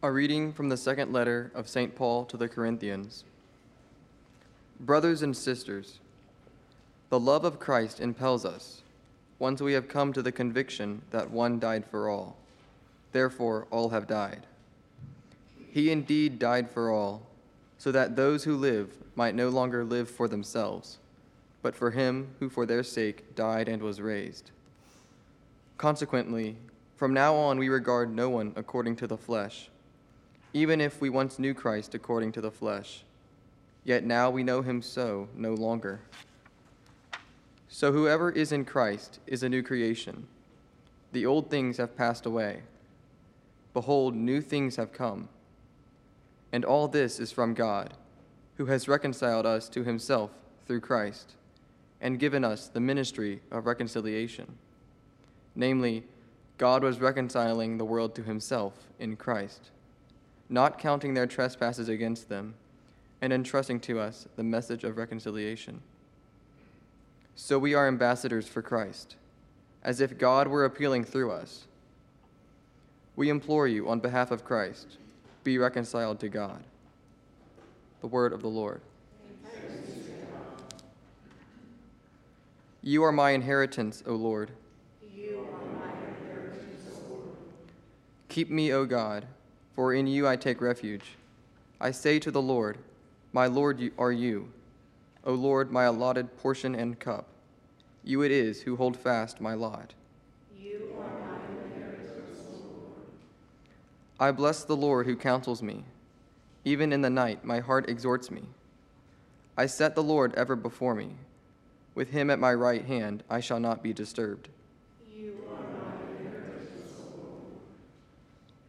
A reading from the second letter of St. Paul to the Corinthians. Brothers and sisters, the love of Christ impels us, once we have come to the conviction that one died for all. Therefore, all have died. He indeed died for all, so that those who live might no longer live for themselves, but for him who for their sake died and was raised. Consequently, from now on we regard no one according to the flesh even if we once knew Christ according to the flesh. Yet now we know him so no longer. So whoever is in Christ is a new creation. The old things have passed away. Behold, new things have come. And all this is from God, who has reconciled us to himself through Christ, and given us the ministry of reconciliation. Namely, God was reconciling the world to himself in Christ not counting their trespasses against them, and entrusting to us the message of reconciliation. So we are ambassadors for Christ, as if God were appealing through us. We implore you, on behalf of Christ, be reconciled to God. The word of the Lord. You are my inheritance, O Lord. You are my inheritance, O Lord. Keep me, O God for in you I take refuge. I say to the Lord, My Lord are you, O Lord, my allotted portion and cup. You it is who hold fast my lot. You are my inheritance, Lord. I bless the Lord who counsels me. Even in the night my heart exhorts me. I set the Lord ever before me. With him at my right hand I shall not be disturbed.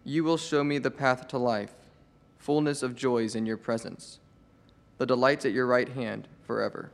You will show me the path to life, fullness of joys in your presence, the delights at your right hand forever.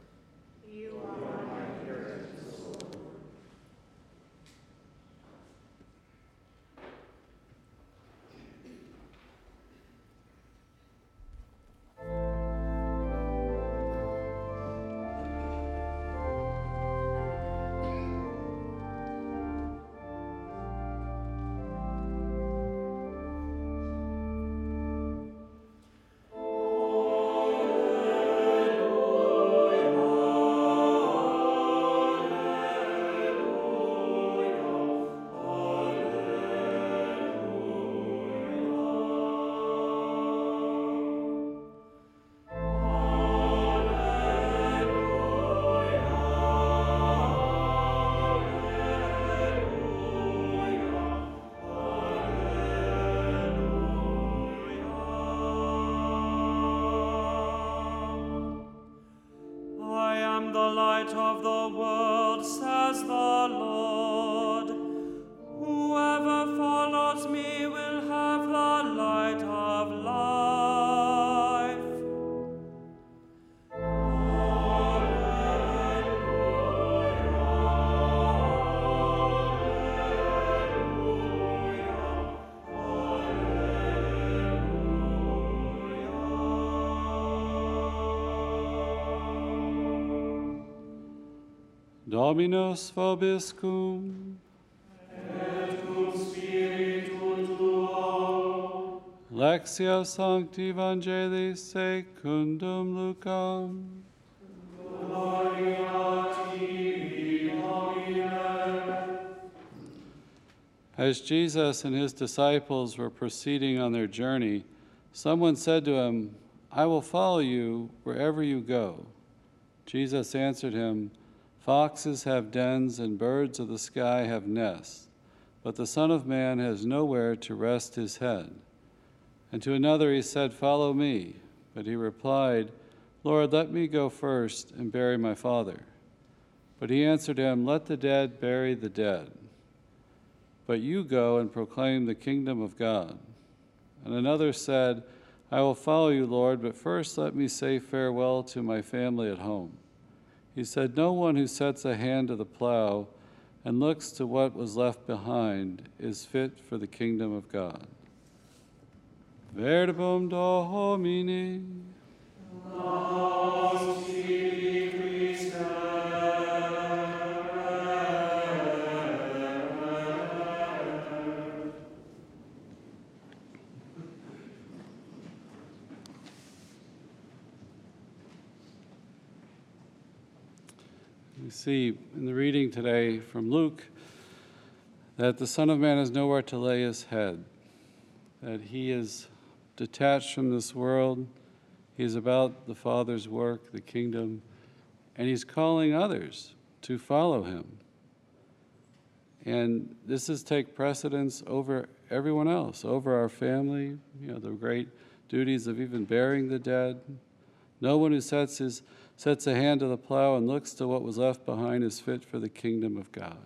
Dominus vobiscum. Et cum spiritu tuo. Lectio Sancti Evangelii secundum Lucam. Gloria tibi, Domine. As Jesus and his disciples were proceeding on their journey, someone said to him, I will follow you wherever you go. Jesus answered him, Foxes have dens, and birds of the sky have nests, but the Son of Man has nowhere to rest his head. And to another he said, Follow me. But he replied, Lord, let me go first and bury my father. But he answered him, Let the dead bury the dead. But you go and proclaim the kingdom of God. And another said, I will follow you, Lord, but first let me say farewell to my family at home. He said, No one who sets a hand to the plow and looks to what was left behind is fit for the kingdom of God. Verbum Domini. We see in the reading today from Luke that the Son of Man has nowhere to lay his head, that he is detached from this world, he is about the Father's work, the kingdom, and he's calling others to follow him. And this is take precedence over everyone else, over our family, you know, the great duties of even burying the dead. No one who sets, his, sets a hand to the plow and looks to what was left behind is fit for the kingdom of God.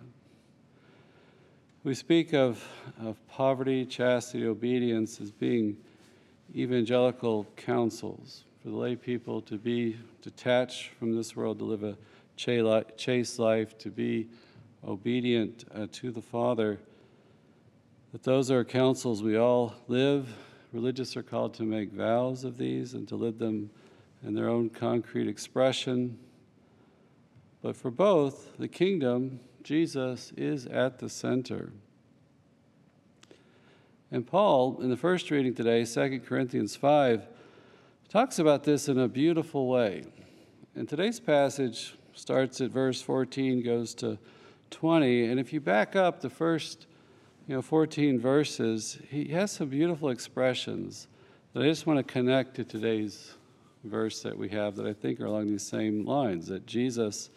We speak of, of poverty, chastity, obedience as being evangelical counsels for the lay people to be detached from this world, to live a chaste life, to be obedient uh, to the Father. That those are counsels we all live. Religious are called to make vows of these and to live them in their own concrete expression. But for both, the kingdom, Jesus is at the center. And Paul, in the first reading today, 2 Corinthians 5, talks about this in a beautiful way. And today's passage starts at verse 14, goes to 20. And if you back up the first you know, 14 verses, he has some beautiful expressions that I just want to connect to today's verse that we have that I think are along these same lines that Jesus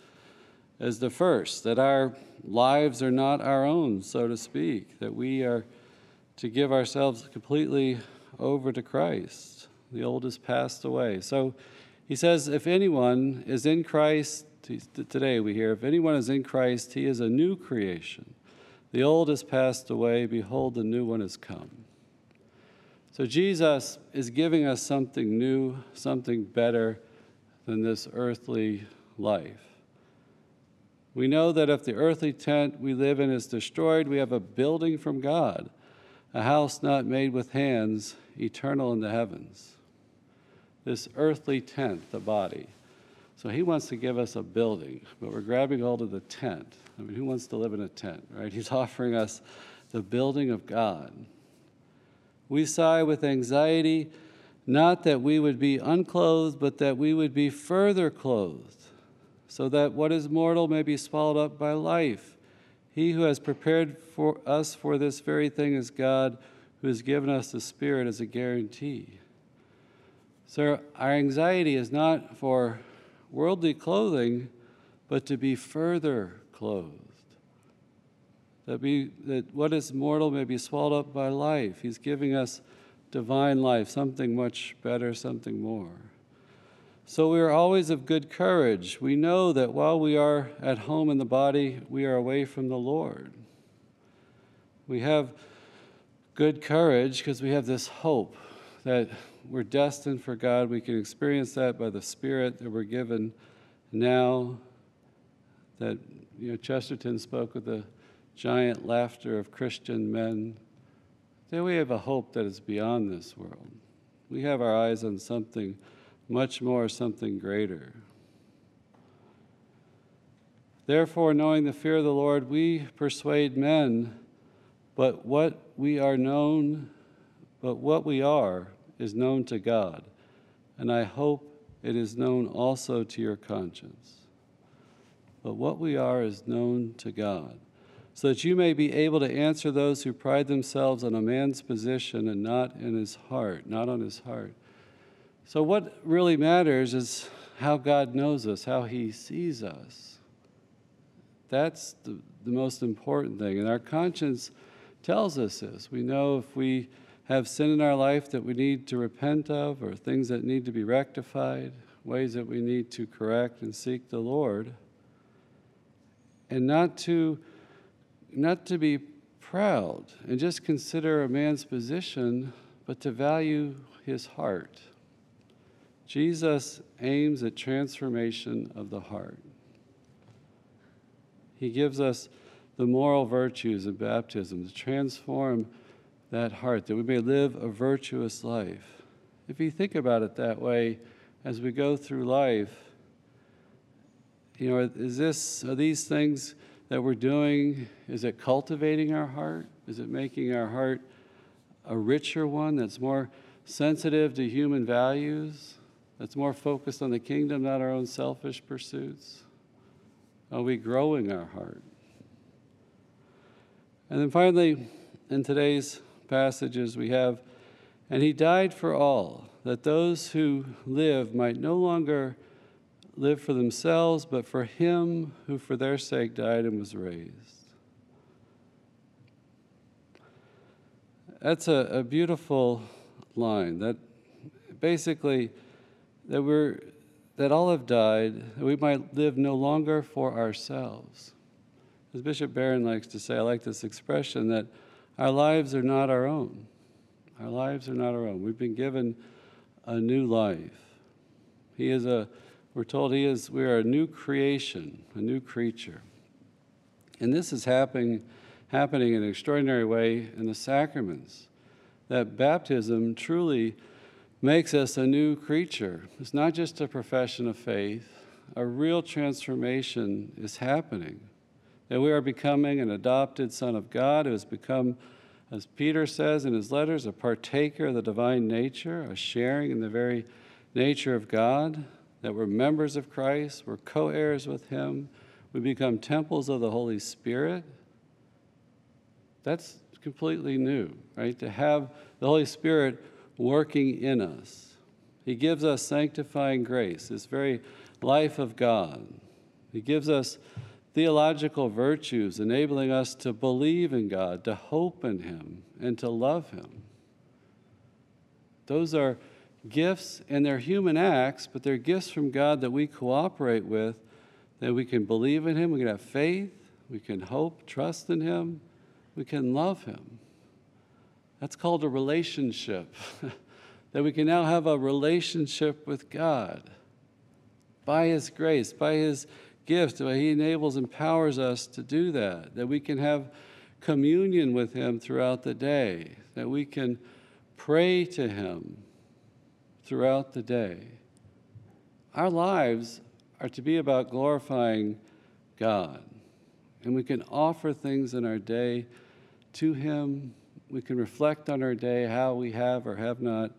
is the first, that our lives are not our own, so to speak, that we are to give ourselves completely over to Christ. The old has passed away. So he says, if anyone is in Christ, today we hear, if anyone is in Christ, he is a new creation. The old has passed away, behold, the new one has come. So Jesus is giving us something new, something better than this earthly life. We know that if the earthly tent we live in is destroyed, we have a building from God a house not made with hands, eternal in the heavens. This earthly tent, the body. So he wants to give us a building, but we're grabbing hold of the tent. I mean, who wants to live in a tent, right? He's offering us the building of God. We sigh with anxiety, not that we would be unclothed, but that we would be further clothed, so that what is mortal may be swallowed up by life. He who has prepared for us for this very thing is God, who has given us the Spirit as a guarantee. So our anxiety is not for worldly clothing, but to be further clothed. That, be, that what is mortal may be swallowed up by life. He's giving us divine life, something much better, something more. So we are always of good courage. We know that while we are at home in the body, we are away from the Lord. We have good courage because we have this hope that we're destined for God. We can experience that by the Spirit that we're given now. That you know, Chesterton spoke with the giant laughter of Christian men. That we have a hope that is beyond this world. We have our eyes on something much more something greater. Therefore, knowing the fear of the Lord, we persuade men, but what we are known, but what we are is known to God, and I hope it is known also to your conscience. But what we are is known to God, so that you may be able to answer those who pride themselves on a man's position and not in his heart, not on his heart. So, what really matters is how God knows us, how He sees us. That's the, the most important thing. And our conscience tells us this. We know if we have sin in our life that we need to repent of, or things that need to be rectified, ways that we need to correct and seek the Lord, and not to not to be proud and just consider a man's position, but to value his heart. Jesus aims at transformation of the heart. He gives us the moral virtues of baptism to transform that heart, that we may live a virtuous life. If you think about it that way, as we go through life, you know, is this, are these things that we're doing, is it cultivating our heart? Is it making our heart a richer one that's more sensitive to human values? that's more focused on the kingdom, not our own selfish pursuits? Are we growing our heart? And then finally, in today's passages, we have, and he died for all, that those who live might no longer live for themselves, but for him who for their sake died and was raised. That's a, a beautiful line. That basically that we're that all have died, that we might live no longer for ourselves. As Bishop Barron likes to say, I like this expression that our lives are not our own. Our lives are not our own. We've been given a new life. He is a, we're told he is, we are a new creation, a new creature. And this is happening, happening in an extraordinary way in the sacraments. That baptism truly makes us a new creature. It's not just a profession of faith, a real transformation is happening. That we are becoming an adopted Son of God who has become, as Peter says in his letters, a partaker of the divine nature, a sharing in the very nature of God. That we're members of Christ, we're co heirs with Him, we become temples of the Holy Spirit. That's completely new, right? To have the Holy Spirit working in us. He gives us sanctifying grace, this very life of God. He gives us theological virtues, enabling us to believe in God, to hope in Him, and to love Him. Those are gifts, and they're human acts, but they're gifts from God that we cooperate with, that we can believe in Him, we can have faith, we can hope, trust in Him, we can love Him. That's called a relationship. that we can now have a relationship with God by His grace, by His gift. He enables, and empowers us to do that. That we can have communion with Him throughout the day. That we can pray to Him throughout the day. Our lives are to be about glorifying God. And we can offer things in our day to Him we can reflect on our day how we have or have not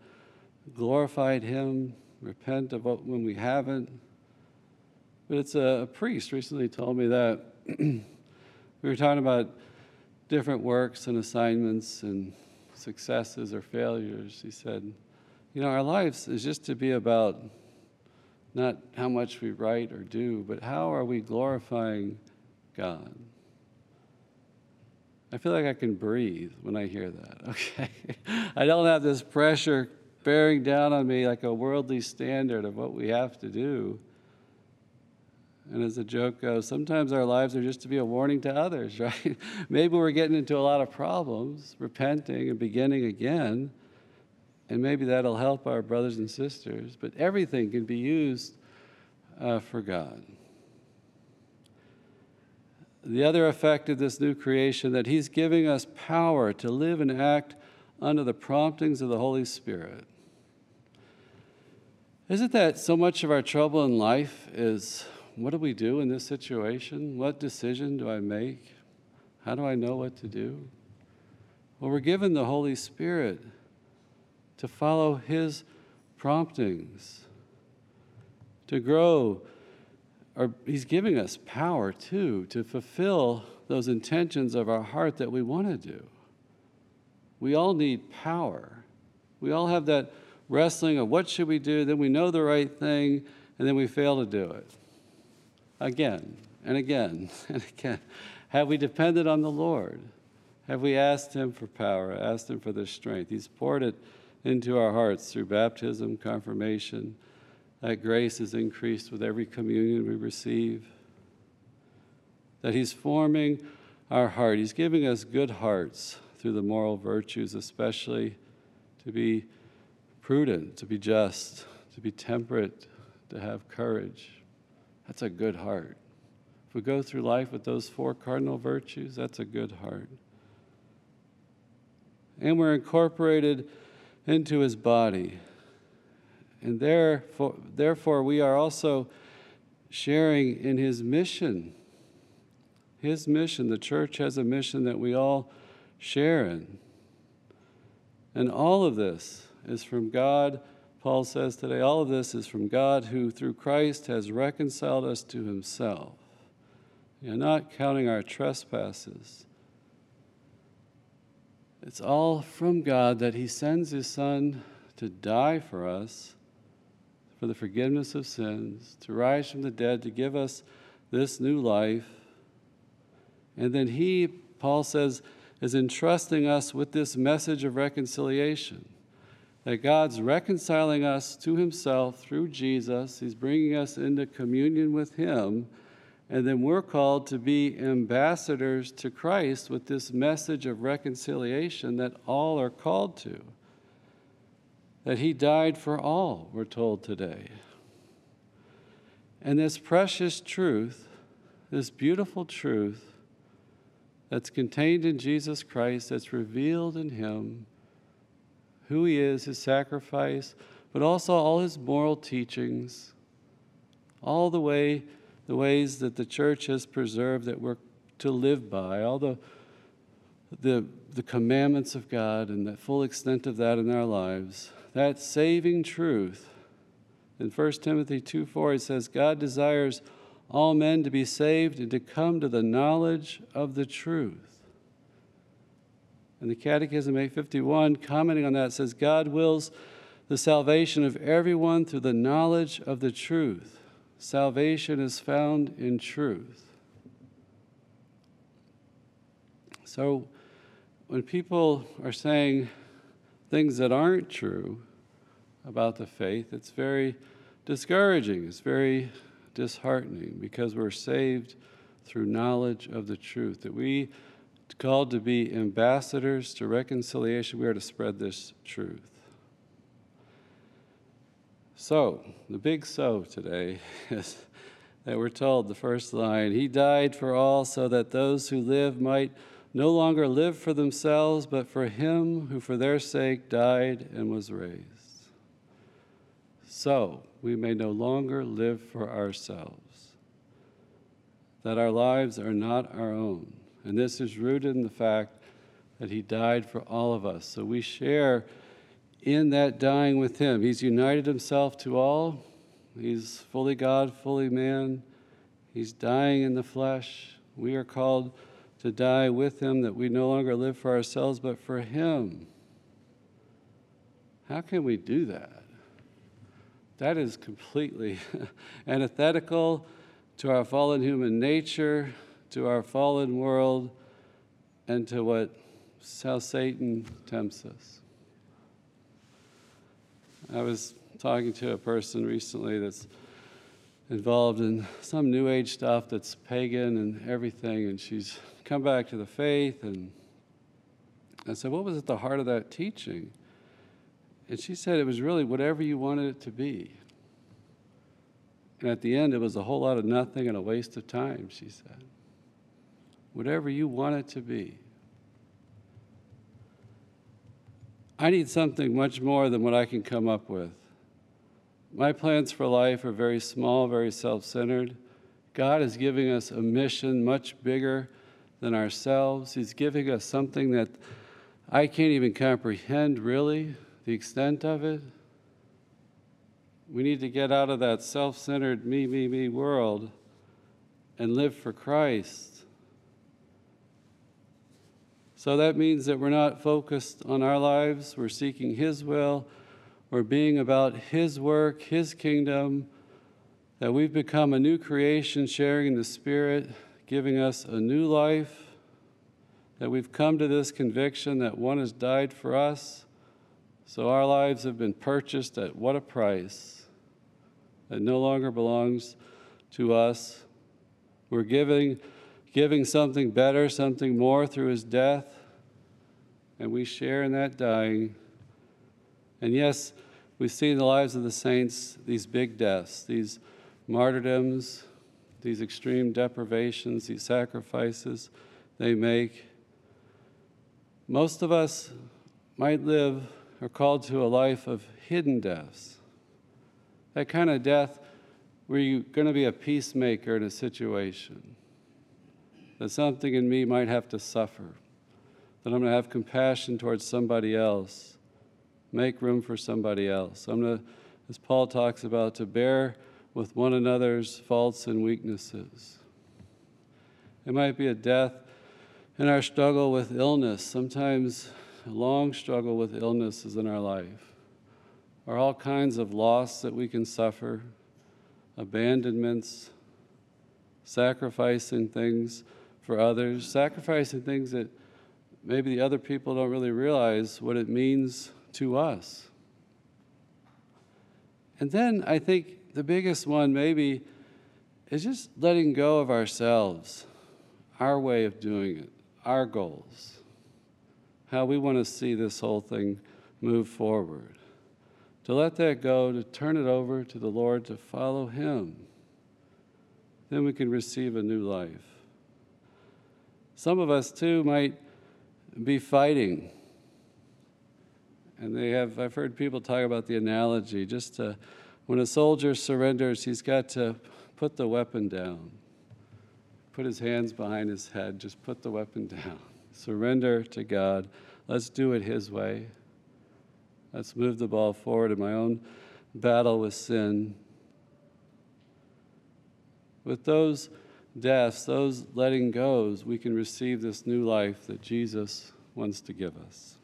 glorified Him, repent of what, when we haven't. But it's a, a priest recently told me that we were talking about different works and assignments and successes or failures. He said, You know, our lives is just to be about not how much we write or do, but how are we glorifying God? I feel like I can breathe when I hear that, okay? I don't have this pressure bearing down on me like a worldly standard of what we have to do. And as the joke goes, sometimes our lives are just to be a warning to others, right? maybe we're getting into a lot of problems, repenting and beginning again, and maybe that'll help our brothers and sisters, but everything can be used uh, for God the other effect of this new creation that he's giving us power to live and act under the promptings of the Holy Spirit. Isn't that so much of our trouble in life is what do we do in this situation? What decision do I make? How do I know what to do? Well, we're given the Holy Spirit to follow his promptings, to grow or he's giving us power too to fulfill those intentions of our heart that we want to do. We all need power. We all have that wrestling of what should we do, then we know the right thing, and then we fail to do it. Again and again and again. Have we depended on the Lord? Have we asked Him for power, asked Him for the strength? He's poured it into our hearts through baptism, confirmation, that grace is increased with every communion we receive. That He's forming our heart. He's giving us good hearts through the moral virtues, especially to be prudent, to be just, to be temperate, to have courage. That's a good heart. If we go through life with those four cardinal virtues, that's a good heart. And we're incorporated into his body. And therefore, therefore, we are also sharing in his mission. His mission. The church has a mission that we all share in. And all of this is from God. Paul says today, all of this is from God who, through Christ, has reconciled us to himself. know, not counting our trespasses. It's all from God that He sends His Son to die for us, for the forgiveness of sins, to rise from the dead, to give us this new life. And then He, Paul says, is entrusting us with this message of reconciliation. That God's reconciling us to Himself through Jesus. He's bringing us into communion with Him. And then we're called to be ambassadors to Christ with this message of reconciliation that all are called to. That He died for all, we're told today. And this precious truth, this beautiful truth, that's contained in Jesus Christ, that's revealed in Him, who He is, His sacrifice, but also all His moral teachings, all the way, the ways that the church has preserved that we're to live by, all the, the, the commandments of God and the full extent of that in our lives, that saving truth. In 1 Timothy 2 4, it says, God desires all men to be saved and to come to the knowledge of the truth. And the Catechism 851, commenting on that, says, God wills the salvation of everyone through the knowledge of the truth. Salvation is found in truth. So when people are saying things that aren't true about the faith, it's very discouraging. It's very disheartening because we're saved through knowledge of the truth. That we called to be ambassadors to reconciliation, we are to spread this truth. So, the big so today is that we're told the first line He died for all so that those who live might no longer live for themselves, but for Him who for their sake died and was raised. So, we may no longer live for ourselves, that our lives are not our own. And this is rooted in the fact that He died for all of us. So we share in that dying with Him. He's united Himself to all, He's fully God, fully man. He's dying in the flesh. We are called to die with Him, that we no longer live for ourselves, but for Him. How can we do that? That is completely antithetical to our fallen human nature, to our fallen world, and to what how Satan tempts us. I was talking to a person recently that's involved in some new age stuff that's pagan and everything, and she's come back to the faith. And I said, What was at the heart of that teaching? And she said it was really whatever you wanted it to be. And at the end, it was a whole lot of nothing and a waste of time, she said. Whatever you want it to be. I need something much more than what I can come up with. My plans for life are very small, very self centered. God is giving us a mission much bigger than ourselves. He's giving us something that I can't even comprehend, really, the extent of it. We need to get out of that self centered, me, me, me world and live for Christ. So that means that we're not focused on our lives, we're seeking His will, we're being about His work, His kingdom, that we've become a new creation, sharing the Spirit, giving us a new life, that we've come to this conviction that one has died for us, so our lives have been purchased at what a price, that no longer belongs to us. We're giving giving something better, something more through his death, and we share in that dying. And yes, we see in the lives of the saints these big deaths, these martyrdoms, these extreme deprivations, these sacrifices they make. Most of us might live or called to a life of hidden deaths. That kind of death where you're going to be a peacemaker in a situation that something in me might have to suffer, that I'm going to have compassion towards somebody else, make room for somebody else. I'm going to, as Paul talks about, to bear with one another's faults and weaknesses. It might be a death in our struggle with illness. Sometimes a long struggle with illness is in our life, or all kinds of loss that we can suffer, abandonments, sacrificing things for others, sacrificing things that maybe the other people don't really realize what it means to us. And then I think the biggest one maybe is just letting go of ourselves, our way of doing it, our goals, how we want to see this whole thing move forward. To let that go, to turn it over to the Lord, to follow Him. Then we can receive a new life. Some of us, too, might be fighting. And they have, I've heard people talk about the analogy just to, when a soldier surrenders, he's got to put the weapon down, put his hands behind his head, just put the weapon down. Surrender to God. Let's do it His way. Let's move the ball forward in my own battle with sin. With those deaths, those letting goes, we can receive this new life that Jesus wants to give us.